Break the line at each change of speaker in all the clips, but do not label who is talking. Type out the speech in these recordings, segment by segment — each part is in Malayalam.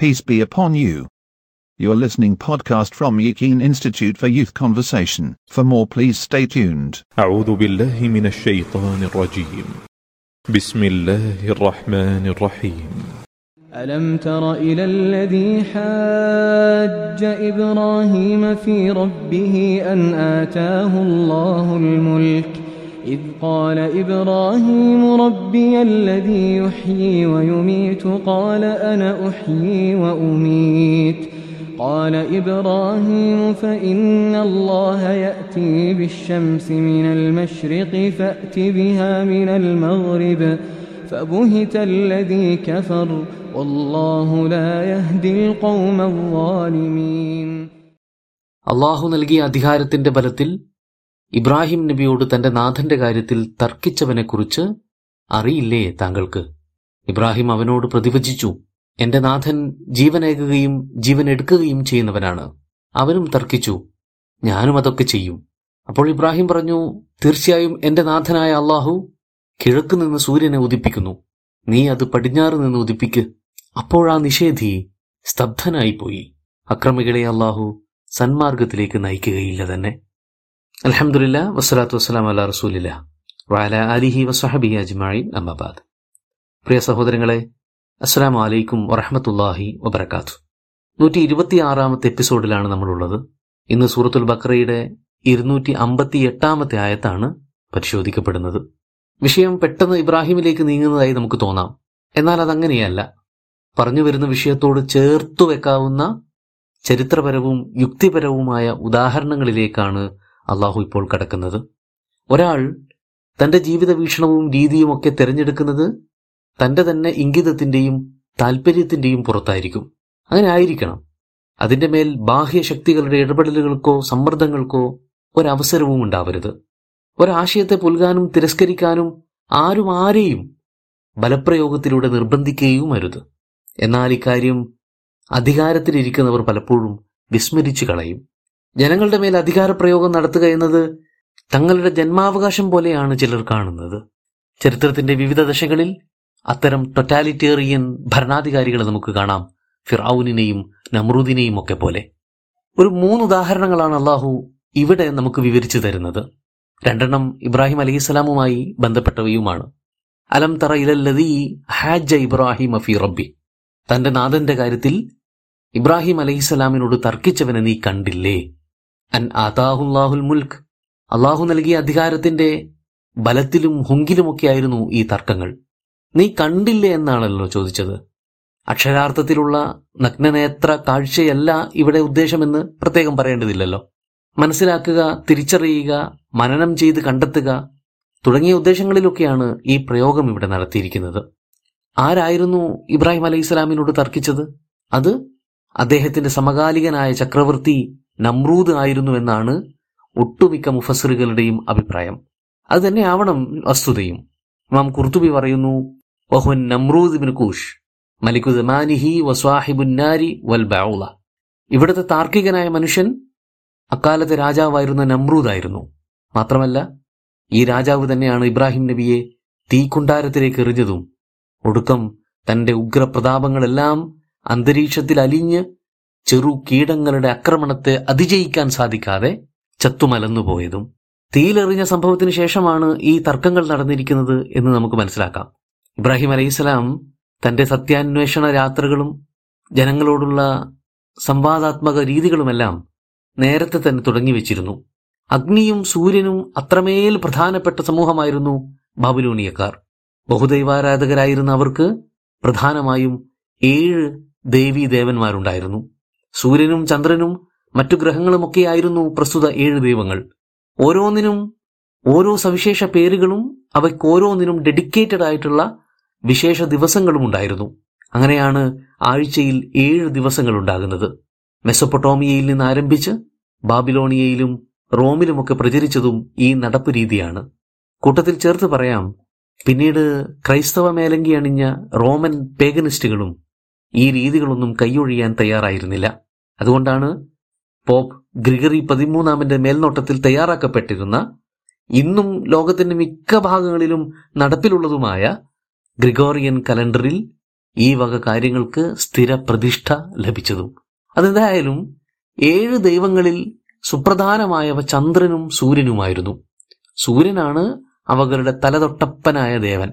Peace be upon you. You're listening podcast from Yakin Institute for Youth Conversation. For more please stay tuned.
أعوذ بالله من الشيطان الرجيم بسم الله الرحمن الرحيم
ألم تر إلى الذي حاج إبراهيم في ربه أن آتاه الله الملك إذ قال إبراهيم ربي الذي يحيي ويميت قال أنا أحيي وأميت قال إبراهيم فإن الله يأتي بالشمس من المشرق فأت بها من المغرب فبهت الذي كفر والله لا يهدي القوم الظالمين
അള്ളാഹു നൽകിയ അധികാരത്തിന്റെ ബലത്തിൽ ഇബ്രാഹിം നബിയോട് തന്റെ നാഥന്റെ കാര്യത്തിൽ തർക്കിച്ചവനെക്കുറിച്ച് അറിയില്ലേ താങ്കൾക്ക്? ഇബ്രാഹിം അവനോട് പ്രതിവചിച്ചു എന്റെ നാഥൻ ജീവനേകുകയും ജീവൻ എടുക്കുകയും ചെയ്യുന്നവനാണ്. അവനും തർക്കിച്ചു ഞാനും അതൊക്കെ ചെയ്യും. അപ്പോൾ ഇബ്രാഹിം പറഞ്ഞു തീർച്ചയായും എന്റെ നാഥനായ അള്ളാഹു കിഴക്ക് നിന്ന് സൂര്യനെ ഉദിപ്പിക്കുന്നു. നീ അത് പടിഞ്ഞാറ് നിന്ന് ഉദിപ്പിക്ക്. അപ്പോഴാ നിഷേധി സ്തബ്ധനായിപ്പോയി. അക്രമികളെ അള്ളാഹു സന്മാർഗത്തിലേക്ക് നയിക്കുകയില്ല തന്നെ. അലഹമുല്ല വസ്സലാത്തു വസ്സലാം അല്ല റസൂലില്ല വാല അലിഹി വസ്ഹബി അജ്മായി അമ്മബാദ് പ്രിയ സഹോദരങ്ങളെ അസ്സാം വലൈക്കും വറഹമത്തല്ലാഹി വബർക്കാത്തു നൂറ്റി ഇരുപത്തിയാറാമത്തെ എപ്പിസോഡിലാണ് നമ്മളുള്ളത്. ഇന്ന് സൂറത്തുൽ ബക്രയുടെ ഇരുന്നൂറ്റി അമ്പത്തി എട്ടാമത്തെ ആയത്താണ് പരിശോധിക്കപ്പെടുന്നത്. വിഷയം പെട്ടെന്ന് ഇബ്രാഹിമിലേക്ക് നീങ്ങുന്നതായി നമുക്ക് തോന്നാം. എന്നാൽ അതങ്ങനെയല്ല. പറഞ്ഞു വരുന്ന വിഷയത്തോട് ചേർത്തു വെക്കാവുന്ന ചരിത്രപരവും യുക്തിപരവുമായ ഉദാഹരണങ്ങളിലേക്കാണ് അള്ളാഹു ഇപ്പോൾ കടക്കുന്നത്? ഒരാൾ തന്റെ ജീവിത വീക്ഷണവും രീതിയും ഒക്കെ തിരഞ്ഞെടുക്കുന്നത് തന്റെ തന്നെ ഇംഗിതത്തിന്റെയും താല്പര്യത്തിന്റെയും പുറത്തായിരിക്കും. അങ്ങനെ ആയിരിക്കണം. അതിന്റെ മേൽ ബാഹ്യശക്തികളുടെ ഇടപെടലുകൾക്കോ സമ്മർദ്ദങ്ങൾക്കോ ഒരവസരവും ഉണ്ടാവരുത്. ഒരാശയത്തെ പുൽകാനും തിരസ്കരിക്കാനും ആരും ആരെയും ബലപ്രയോഗത്തിലൂടെ നിർബന്ധിക്കുകയും അരുത്. എന്നാൽ ഇക്കാര്യം അധികാരത്തിലിരിക്കുന്നവർ പലപ്പോഴും വിസ്മരിച്ചു കളയും. ജനങ്ങളുടെ മേൽ അധികാരപ്രയോഗം നടത്തുക എന്നത് തങ്ങളുടെ ജന്മാവകാശം പോലെയാണ് ചിലർ കാണുന്നത്. ചരിത്രത്തിന്റെ വിവിധ ദശകളിൽ അത്തരം ടൊറ്റാലിറ്റേറിയൻ ഭരണാധികാരികളെ നമുക്ക് കാണാം. ഫിറൌനിനെയും നമ്രൂദിനെയും ഒക്കെ പോലെ. ഒരു മൂന്ന് ഉദാഹരണങ്ങളാണ് അള്ളാഹു ഇവിടെ നമുക്ക് വിവരിച്ചു തരുന്നത്. രണ്ടെണ്ണം ഇബ്രാഹിം അലഹിസ്സലാമുമായി ബന്ധപ്പെട്ടവയുമാണ്. അലം തറ ഇലല്ലതി ഹാജ ഇബ്രാഹിം അഫി റബ്ബി. തന്റെ നാഥന്റെ കാര്യത്തിൽ ഇബ്രാഹിം അലഹിസ്സലാമിനോട് തർക്കിച്ചവനെ നീ കണ്ടില്ലേ? അൻ ആതാഹുല്ലാഹുൽ മുൽക്ക് അള്ളാഹു നൽകിയ അധികാരത്തിന്റെ ബലത്തിലും ഹുങ്കിലുമൊക്കെയായിരുന്നു ഈ തർക്കങ്ങൾ. നീ കണ്ടില്ലേ എന്നാണല്ലോ ചോദിച്ചത്. അക്ഷരാർത്ഥത്തിലുള്ള നഗ്നനേത്ര കാഴ്ചയല്ല ഇവിടെ ഉദ്ദേശമെന്ന് പ്രത്യേകം പറയേണ്ടതില്ലല്ലോ. മനസ്സിലാക്കുക തിരിച്ചറിയുക മനനം ചെയ്ത് കണ്ടെത്തുക തുടങ്ങിയ ഉദ്ദേശങ്ങളിലൊക്കെയാണ് ഈ പ്രയോഗം ഇവിടെ നടത്തിയിരിക്കുന്നത്. ആരായിരുന്നു ഇബ്രാഹിം അലൈഹി സ്വലാമിനോട് തർക്കിച്ചത്? അത് അദ്ദേഹത്തിന്റെ സമകാലികനായ ചക്രവർത്തി നമ്രൂദ് ആയിരുന്നു എന്നാണ് ഒട്ടുമിക്ക മുഫസറുകളുടെയും അഭിപ്രായം. അത് തന്നെ ആവണം വസ്തുതയും. ഇമാം കുർത്തുബി പറയുന്നു വഹുൻ നമ്രൂദ് ബിൻ കൂഷ് മലിക്കു വൽ ബൗള. ഇവിടുത്തെ താർക്കികനായ മനുഷ്യൻ അക്കാലത്തെ രാജാവായിരുന്ന നമ്രൂദായിരുന്നു മാത്രമല്ല ഈ രാജാവ് തന്നെയാണ് ഇബ്രാഹിം നബിയെ തീക്കുണ്ടാരത്തിലേക്ക് എറിഞ്ഞതും ഒടുക്കം തന്റെ ഉഗ്രപ്രതാപങ്ങളെല്ലാം അന്തരീക്ഷത്തിൽ അലിഞ്ഞ് ചെറു കീടങ്ങളുടെ ആക്രമണത്തെ അതിജയിക്കാൻ സാധിക്കാതെ ചത്തുമലന്നുപോയതും തീയിലെറിഞ്ഞ സംഭവത്തിന് ശേഷമാണ് ഈ തർക്കങ്ങൾ നടന്നിരിക്കുന്നത് എന്ന് നമുക്ക് മനസ്സിലാക്കാം. ഇബ്രാഹിം അലൈഹിസ്സലാം തന്റെ സത്യാന്വേഷണ യാത്രകളും ജനങ്ങളോടുള്ള സംവാദാത്മക രീതികളുമെല്ലാം നേരത്തെ തന്നെ തുടങ്ങി വെച്ചിരുന്നു. അഗ്നിയും സൂര്യനും അത്രമേൽ പ്രധാനപ്പെട്ട സമൂഹമായിരുന്നു ബാബുലൂണിയക്കാർ. ബഹുദൈവാരാധകരായിരുന്ന അവർക്ക് പ്രധാനമായും ഏഴ് ദേവീ ദേവന്മാരുണ്ടായിരുന്നു സൂര്യനും ചന്ദ്രനും മറ്റു ഗ്രഹങ്ങളുമൊക്കെയായിരുന്നു പ്രസ്തുത ഏഴ് ദൈവങ്ങൾ. ഓരോന്നിനും ഓരോ സവിശേഷ പേരുകളും അവയ്ക്ക് ഓരോന്നിനും ഡെഡിക്കേറ്റഡ് ആയിട്ടുള്ള വിശേഷ ദിവസങ്ങളും ഉണ്ടായിരുന്നു അങ്ങനെയാണ് ആഴ്ചയിൽ ഏഴ് ദിവസങ്ങൾ ഉണ്ടാകുന്നത് മെസ്സപ്പൊട്ടോമിയയിൽ നിന്ന് ആരംഭിച്ച് ബാബിലോണിയയിലും റോമിലുമൊക്കെ പ്രചരിച്ചതും ഈ നടപ്പ് രീതിയാണ്. കൂട്ടത്തിൽ ചേർത്ത് പറയാം പിന്നീട് ക്രൈസ്തവ മേലങ്കി അണിഞ്ഞ റോമൻ പേഗനിസ്റ്റുകളും ഈ രീതികളൊന്നും കൈയൊഴിയാൻ തയ്യാറായിരുന്നില്ല. അതുകൊണ്ടാണ് പോപ്പ് ഗ്രിഗറി പതിമൂന്നാമന്റെ മേൽനോട്ടത്തിൽ തയ്യാറാക്കപ്പെട്ടിരുന്ന ഇന്നും ലോകത്തിന്റെ മിക്ക ഭാഗങ്ങളിലും നടപ്പിലുള്ളതുമായ ഗ്രിഗോറിയൻ കലണ്ടറിൽ ഈ വക കാര്യങ്ങൾക്ക് സ്ഥിര പ്രതിഷ്ഠ ലഭിച്ചതും. അതെന്തായാലും ഏഴ് ദൈവങ്ങളിൽ സുപ്രധാനമായവ ചന്ദ്രനും സൂര്യനുമായിരുന്നു. സൂര്യനാണ് അവകളുടെ തലതൊട്ടപ്പനായ ദേവൻ.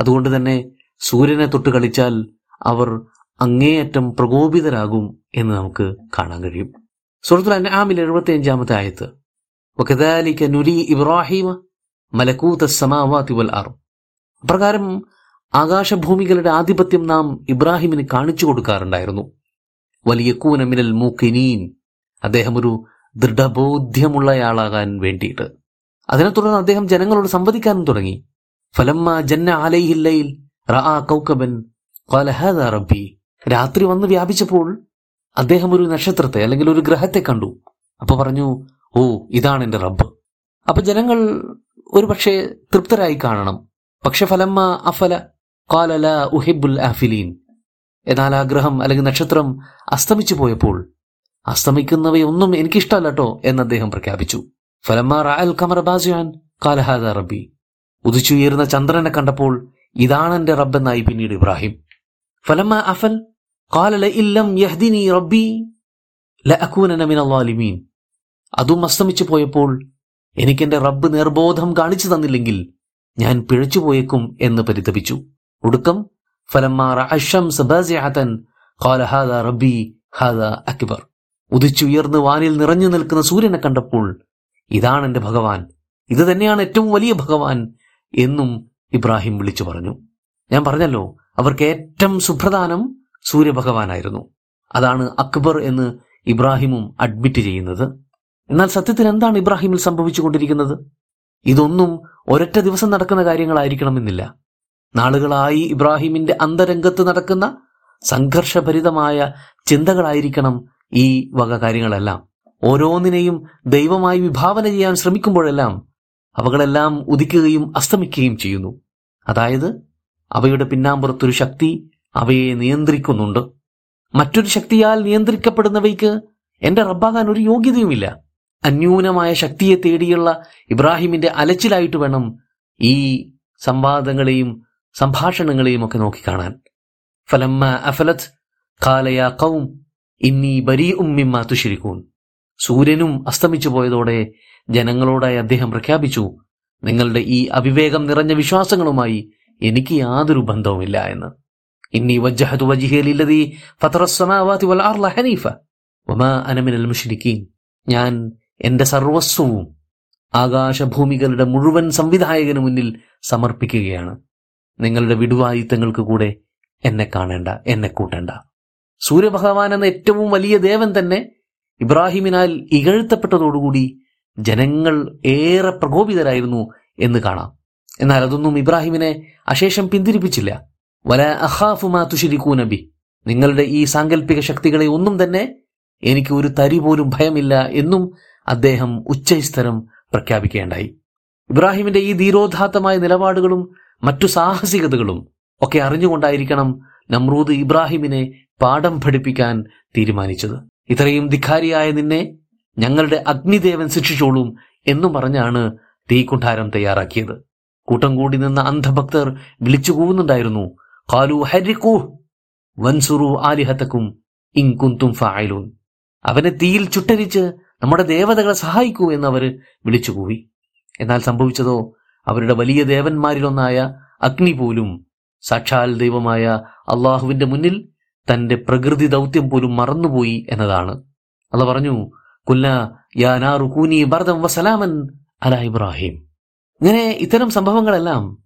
അതുകൊണ്ട് തന്നെ സൂര്യനെ തൊട്ട് കളിച്ചാൽ അവർ അങ്ങേയറ്റം പ്രകോപിതരാകും എന്ന് നമുക്ക് കാണാൻ കഴിയും. സുഹൃത്തുൽ അൻആമിൽ എഴുപത്തി അഞ്ചാമത്തെ ആയത്ത് വകദാലിക നുരി ഇബ്രാഹിമ മലക്കൂത്ത സമാവാതി വൽ അപ്രകാരം ആകാശഭൂമികളുടെ ആധിപത്യം നാം ഇബ്രാഹിമിന് കാണിച്ചു കൊടുക്കാറുണ്ടായിരുന്നു. വലിയ കൂനമിനൽ മൂക്കിനീൻ. അദ്ദേഹം ഒരു ദൃഢബോധ്യമുള്ളയാളാകാൻ വേണ്ടിയിട്ട്. അതിനെ തുടർന്ന് അദ്ദേഹം ജനങ്ങളോട് സംവദിക്കാനും തുടങ്ങി. ഫലമ്മ ജന്ന ആലയില്ലയിൽ റഅ കൗകബൻ ഖാല ഹാദാ റബ്ബി. രാത്രി വന്ന് വ്യാപിച്ചപ്പോൾ അദ്ദേഹം ഒരു നക്ഷത്രത്തെ അല്ലെങ്കിൽ ഒരു ഗ്രഹത്തെ കണ്ടു. അപ്പൊ പറഞ്ഞു ഓ ഇതാണ് എന്റെ റബ്ബ്. അപ്പൊ ജനങ്ങൾ ഒരു പക്ഷേ തൃപ്തരായി കാണണം. പക്ഷെ ഫലമ്മ അഫല കാലല ഉഹിബുൽ ആഫിലീൻ. എന്നാൽ ആ ഗ്രഹം അല്ലെങ്കിൽ നക്ഷത്രം അസ്തമിച്ചു പോയപ്പോൾ അസ്തമിക്കുന്നവയൊന്നും എനിക്കിഷ്ടമല്ല കേട്ടോ എന്ന് അദ്ദേഹം പ്രഖ്യാപിച്ചു. ഫലമ്മ റായൽ കമർ ബാസിയാൻ കാലഹാദ റബ്ബി. ഉദിച്ചുയരുന്ന ചന്ദ്രനെ കണ്ടപ്പോൾ ഇതാണ് എന്റെ റബ്ബെന്നായി പിന്നീട് ഇബ്രാഹിം. ഫലമ്മ അഫൽ കാലല يهدني ربي لأكونن من الظالمين. അതും അസ്തമിച്ചു പോയപ്പോൾ എനിക്കെന്റെ റബ്ബ് നിർബോധം കാണിച്ചു തന്നില്ലെങ്കിൽ ഞാൻ പിഴച്ചുപോയേക്കും എന്ന് പരിതപിച്ചു. ഒടുക്കം റബ്ബി അക്ബർ. ഉദിച്ചുയർന്ന് വാനിൽ നിറഞ്ഞു നിൽക്കുന്ന സൂര്യനെ കണ്ടപ്പോൾ ഇതാണ് എന്റെ ഭഗവാൻ ഇത് തന്നെയാണ് ഏറ്റവും വലിയ ഭഗവാൻ എന്നും ഇബ്രാഹിം വിളിച്ചു പറഞ്ഞു. ഞാൻ പറഞ്ഞല്ലോ അവർക്ക് ഏറ്റവും സുപ്രധാനം സൂര്യഭഗവാനായിരുന്നു. അതാണ് അക്ബർ എന്ന് ഇബ്രാഹിമും അഡ്മിറ്റ് ചെയ്യുന്നത്. എന്നാൽ സത്യത്തിൽ എന്താണ് ഇബ്രാഹിമിൽ സംഭവിച്ചുകൊണ്ടിരിക്കുന്നത്? ഇതൊന്നും ഒരൊറ്റ ദിവസം നടക്കുന്ന കാര്യങ്ങളായിരിക്കണമെന്നില്ല. നാളുകളായി ഇബ്രാഹിമിന്റെ അന്തരംഗത്ത് നടക്കുന്ന സംഘർഷഭരിതമായ ചിന്തകളായിരിക്കണം ഈ വക കാര്യങ്ങളെല്ലാം. ഓരോന്നിനെയും ദൈവമായി വിഭാവന ചെയ്യാൻ ശ്രമിക്കുമ്പോഴെല്ലാം അവകളെല്ലാം ഉദിക്കുകയും അസ്തമിക്കുകയും ചെയ്യുന്നു. അതായത് അവയുടെ പിന്നാമ്പുറത്തൊരു ശക്തി അവയെ നിയന്ത്രിക്കുന്നുണ്ട്. മറ്റൊരു ശക്തിയാൽ നിയന്ത്രിക്കപ്പെടുന്നവയ്ക്ക് എന്റെ റബ്ബാകാൻ ഒരു യോഗ്യതയുമില്ല. അന്യൂനമായ ശക്തിയെ തേടിയുള്ള ഇബ്രാഹിമിന്റെ അലച്ചിലായിട്ട് വേണം ഈ സംവാദങ്ങളെയും സംഭാഷണങ്ങളെയും ഒക്കെ നോക്കിക്കാണാൻ. ഫലമ്മ അഫലത് കാലയ കൗം ഇന്നി ബരി ഉമ്മിമ്മ തുശിരിക്കൂൻ സൂര്യനും അസ്തമിച്ചു പോയതോടെ ജനങ്ങളോടായി അദ്ദേഹം പ്രഖ്യാപിച്ചു നിങ്ങളുടെ ഈ അവിവേകം നിറഞ്ഞ വിശ്വാസങ്ങളുമായി എനിക്ക് യാതൊരു ബന്ധവുമില്ല എന്ന്. ഇന്നി വജ്ജഹതു فطر السماوات വൽ അർള ഹനീഫ. വമാ من المشركين ഞാൻ എന്റെ സർവസ്വവും ആകാശഭൂമികളുടെ മുഴുവൻ സംവിധായകന് മുന്നിൽ സമർപ്പിക്കുകയാണ്. നിങ്ങളുടെ വിടുവായുത്തങ്ങൾക്ക് കൂടെ എന്നെ കാണേണ്ട എന്നെ കൂട്ടേണ്ട. സൂര്യഭഗവാൻ എന്ന ഏറ്റവും വലിയ ദേവൻ തന്നെ ഇബ്രാഹിമിനാൽ ഇകഴ്ത്തപ്പെട്ടതോടുകൂടി ജനങ്ങൾ ഏറെ പ്രകോപിതരായിരുന്നു എന്ന് കാണാം. എന്നാൽ അതൊന്നും ഇബ്രാഹിമിനെ അശേഷം പിന്തിരിപ്പിച്ചില്ല. വല അഹാഫുമാ തുഷിരിക്കൂനബി നിങ്ങളുടെ ഈ സാങ്കല്പിക ശക്തികളെ ഒന്നും തന്നെ എനിക്ക് ഒരു തരി പോലും ഭയമില്ല എന്നും അദ്ദേഹം ഉച്ചസ്ഥരം പ്രഖ്യാപിക്കേണ്ടായി ഇബ്രാഹിമിന്റെ ഈ ധീരോദാത്തമായ നിലപാടുകളും മറ്റു സാഹസികതകളും ഒക്കെ അറിഞ്ഞുകൊണ്ടായിരിക്കണം നമ്രൂദ് ഇബ്രാഹിമിനെ പാഠം പഠിപ്പിക്കാൻ തീരുമാനിച്ചത്. ഇത്രയും ധിഖാരിയായ നിന്നെ ഞങ്ങളുടെ അഗ്നിദേവൻ ശിക്ഷിച്ചോളും എന്നു പറഞ്ഞാണ് തീക്കുണ്ടാരം തയ്യാറാക്കിയത്. കൂട്ടം കൂടി നിന്ന അന്ധഭക്തർ വിളിച്ചു കൂവുന്നുണ്ടായിരുന്നു കാലു ഹരിക്കൂ വൻസുറു ആലിഹത്തക്കും ഇൻകുന്തും ഫായലൂൻ അവനെ തീയിൽ ചുട്ടരിച്ച് നമ്മുടെ ദേവതകളെ സഹായിക്കൂ എന്ന് എന്നവർ വിളിച്ചുകൂവി. എന്നാൽ സംഭവിച്ചതോ അവരുടെ വലിയ ദേവന്മാരിലൊന്നായ അഗ്നി പോലും സാക്ഷാൽ ദൈവമായ അള്ളാഹുവിന്റെ മുന്നിൽ തന്റെ പ്രകൃതി ദൗത്യം പോലും മറന്നുപോയി എന്നതാണ്. അല്ല പറഞ്ഞു കുല്ല യാനാറു കൂനി ഭർദം വസലാമൻ അല ഇബ്രാഹിം. ഇങ്ങനെ ഇത്തരം സംഭവങ്ങളെല്ലാം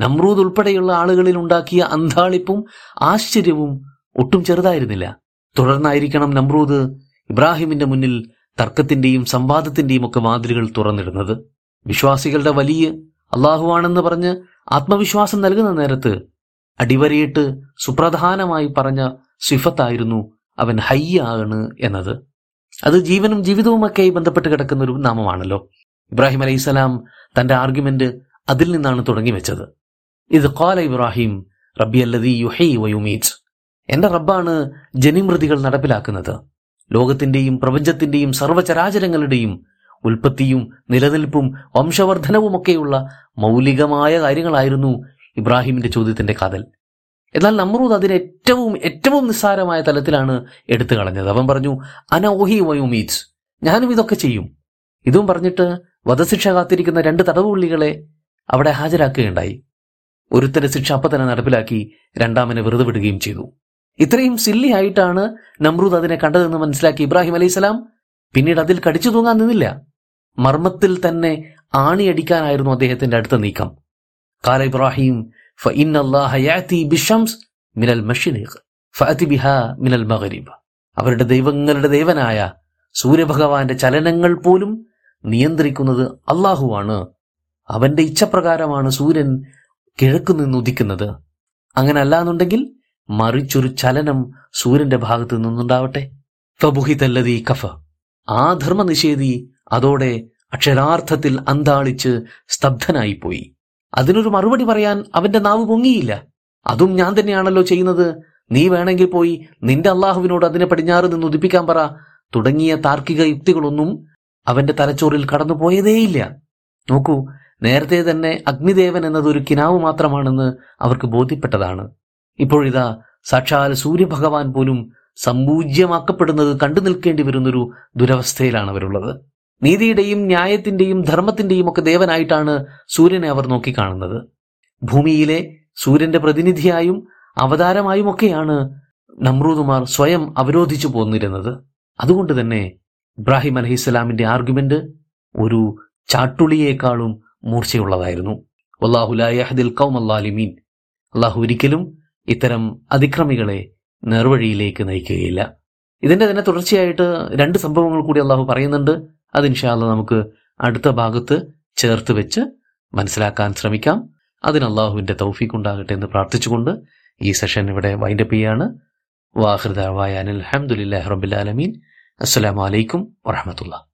നമ്രൂദ് ഉൾപ്പെടെയുള്ള ആളുകളിൽ ഉണ്ടാക്കിയ അന്താളിപ്പും ആശ്ചര്യവും ഒട്ടും ചെറുതായിരുന്നില്ല. തുടർന്നായിരിക്കണം നമ്രൂദ് ഇബ്രാഹിമിന്റെ മുന്നിൽ തർക്കത്തിന്റെയും സംവാദത്തിന്റെയും ഒക്കെ മാതിരികൾ തുറന്നിടുന്നത്. വിശ്വാസികളുടെ വലിയ അള്ളാഹുവാണെന്ന് പറഞ്ഞ് ആത്മവിശ്വാസം നൽകുന്ന നേരത്ത് അടിവരയിട്ട് സുപ്രധാനമായി പറഞ്ഞ സിഫത്തായിരുന്നു അവൻ ഹയ്യാണ് എന്നത്. അത് ജീവനും ജീവിതവുമൊക്കെയായി ബന്ധപ്പെട്ട് കിടക്കുന്ന ഒരു നാമമാണല്ലോ. ഇബ്രാഹിം അലൈഹിസ്സലാം തന്റെ ആർഗ്യുമെന്റ് അതിൽ നിന്നാണ് തുടങ്ങി വെച്ചത്. ഇത് കോല ഇബ്രാഹിം റബ്ബി അല്ലതി യുഹൈ വയുമീറ്റ് എന്റെ റബ്ബാണ് ജനിമൃതികൾ നടപ്പിലാക്കുന്നത്. ലോകത്തിന്റെയും പ്രപഞ്ചത്തിന്റെയും സർവചരാചരങ്ങളുടെയും ഉൽപ്പത്തിയും നിലനിൽപ്പും വംശവർദ്ധനവുമൊക്കെയുള്ള മൗലികമായ കാര്യങ്ങളായിരുന്നു ഇബ്രാഹിമിന്റെ ചോദ്യത്തിന്റെ കാതൽ. എന്നാൽ നമ്രൂദ് അതിനെ ഏറ്റവും ഏറ്റവും നിസ്സാരമായ തലത്തിലാണ് എടുത്തു കളഞ്ഞത്. അവൻ പറഞ്ഞു അനോഹി വയുമീത് ഞാനും ഇതൊക്കെ ചെയ്യും. ഇതും പറഞ്ഞിട്ട് വധശിക്ഷ കാത്തിരിക്കുന്ന രണ്ട് തടവുള്ളികളെ അവിടെ ഹാജരാക്കുകയുണ്ടായി. ഒരുത്തര ശിക്ഷ അപ്പം തന്നെ നടപ്പിലാക്കി രണ്ടാമനെ വെറുതെ വിടുകയും ചെയ്തു. ഇത്രയും സില്ലി ആയിട്ടാണ് നമ്രൂദ് അതിനെ കണ്ടതെന്ന് മനസ്സിലാക്കി ഇബ്രാഹിം അലൈഹിസ്സലാം പിന്നീട് അതിൽ കടിച്ചു തൂങ്ങാൻ നിന്നില്ല. മർമ്മത്തിൽ തന്നെ ആണിയടിക്കാനായിരുന്നു അദ്ദേഹത്തിന്റെ അടുത്ത നീക്കം. കാല ഇബ്രാഹിം മിനൽ മിനൽ അവരുടെ ദൈവങ്ങളുടെ ദേവനായ സൂര്യഭഗവാന്റെ ചലനങ്ങൾ പോലും നിയന്ത്രിക്കുന്നത് അള്ളാഹുവാണ് അവന്റെ ഇച്ഛപ്രകാരമാണ് സൂര്യൻ കിഴക്കു നിന്ന് ഉദിക്കുന്നത് അങ്ങനെ അല്ലാന്നുണ്ടെങ്കിൽ മറിച്ചൊരു ചലനം സൂര്യന്റെ ഭാഗത്ത് നിന്നുണ്ടാവട്ടെ. ഫബുഹിതല്ലതി കഫ. ആ ധർമ്മനിഷേധി അതോടെ അക്ഷരാർത്ഥത്തിൽ അന്താളിച്ച് സ്തബ്ധനായിപ്പോയി. അതിനൊരു മറുപടി പറയാൻ അവന്റെ നാവ് പൊങ്ങിയില്ല. അതും ഞാൻ തന്നെയാണല്ലോ ചെയ്യുന്നത്. നീ വേണമെങ്കിൽ പോയി നിന്റെ അള്ളാഹുവിനോട് അതിനെ പടിഞ്ഞാറ് നിന്ന് ഉദിപ്പിക്കാൻ പറ. തുടങ്ങിയ താർക്കിക യുക്തികളൊന്നും അവന്റെ തലച്ചോറിൽ കടന്നുപോയതേയില്ല. നോക്കൂ നേരത്തെ തന്നെ അഗ്നിദേവൻ എന്നത് ഒരു കിനാവ് മാത്രമാണെന്ന് അവർക്ക് ബോധ്യപ്പെട്ടതാണ്. ഇപ്പോഴിതാ സാക്ഷാൽ സൂര്യഭഗവാൻ പോലും സമ്പൂജ്യമാക്കപ്പെടുന്നത് കണ്ടു നിൽക്കേണ്ടി വരുന്നൊരു ദുരവസ്ഥയിലാണ് അവരുള്ളത്. നീതിയുടെയും ന്യായത്തിന്റെയും ധർമ്മത്തിന്റെയും ഒക്കെ ദേവനായിട്ടാണ് സൂര്യനെ അവർ നോക്കിക്കാണുന്നത്. ഭൂമിയിലെ സൂര്യന്റെ പ്രതിനിധിയായും അവതാരമായും ഒക്കെയാണ് നമ്രൂദുമാർ സ്വയം അവരോധിച്ചു പോന്നിരുന്നത്. അതുകൊണ്ട് തന്നെ ഇബ്രാഹിം അലഹിസ്സലാമിന്റെ ആർഗ്യുമെന്റ് ഒരു ചാട്ടുളിയേക്കാളും മൂർച്ചയുള്ളതായിരുന്നു. വല്ലാഹുലായഹദിൽ കൗം അല്ലാലിമീൻ അള്ളാഹു ഒരിക്കലും ഇത്തരം അതിക്രമികളെ നേർവഴിയിലേക്ക് നയിക്കുകയില്ല. ഇതിന്റെ തന്നെ തുടർച്ചയായിട്ട് രണ്ട് സംഭവങ്ങൾ കൂടി അള്ളാഹു പറയുന്നുണ്ട്. അത് ഇൻഷാല്ല നമുക്ക് അടുത്ത ഭാഗത്ത് ചേർത്ത് വെച്ച് മനസ്സിലാക്കാൻ ശ്രമിക്കാം. അതിന് അള്ളാഹുവിന്റെ തൗഫീഖ് ഉണ്ടാകട്ടെ എന്ന് പ്രാർത്ഥിച്ചുകൊണ്ട് ഈ സെഷൻ ഇവിടെ വൈൻഡപ്പ് ചെയ്യാണ്. വാഹൃദാവായ അനിൽ അഹമ്മദില്ലാ റബുലാലമീൻ അസ്സലാമലൈക്കും വറഹമത്തുള്ള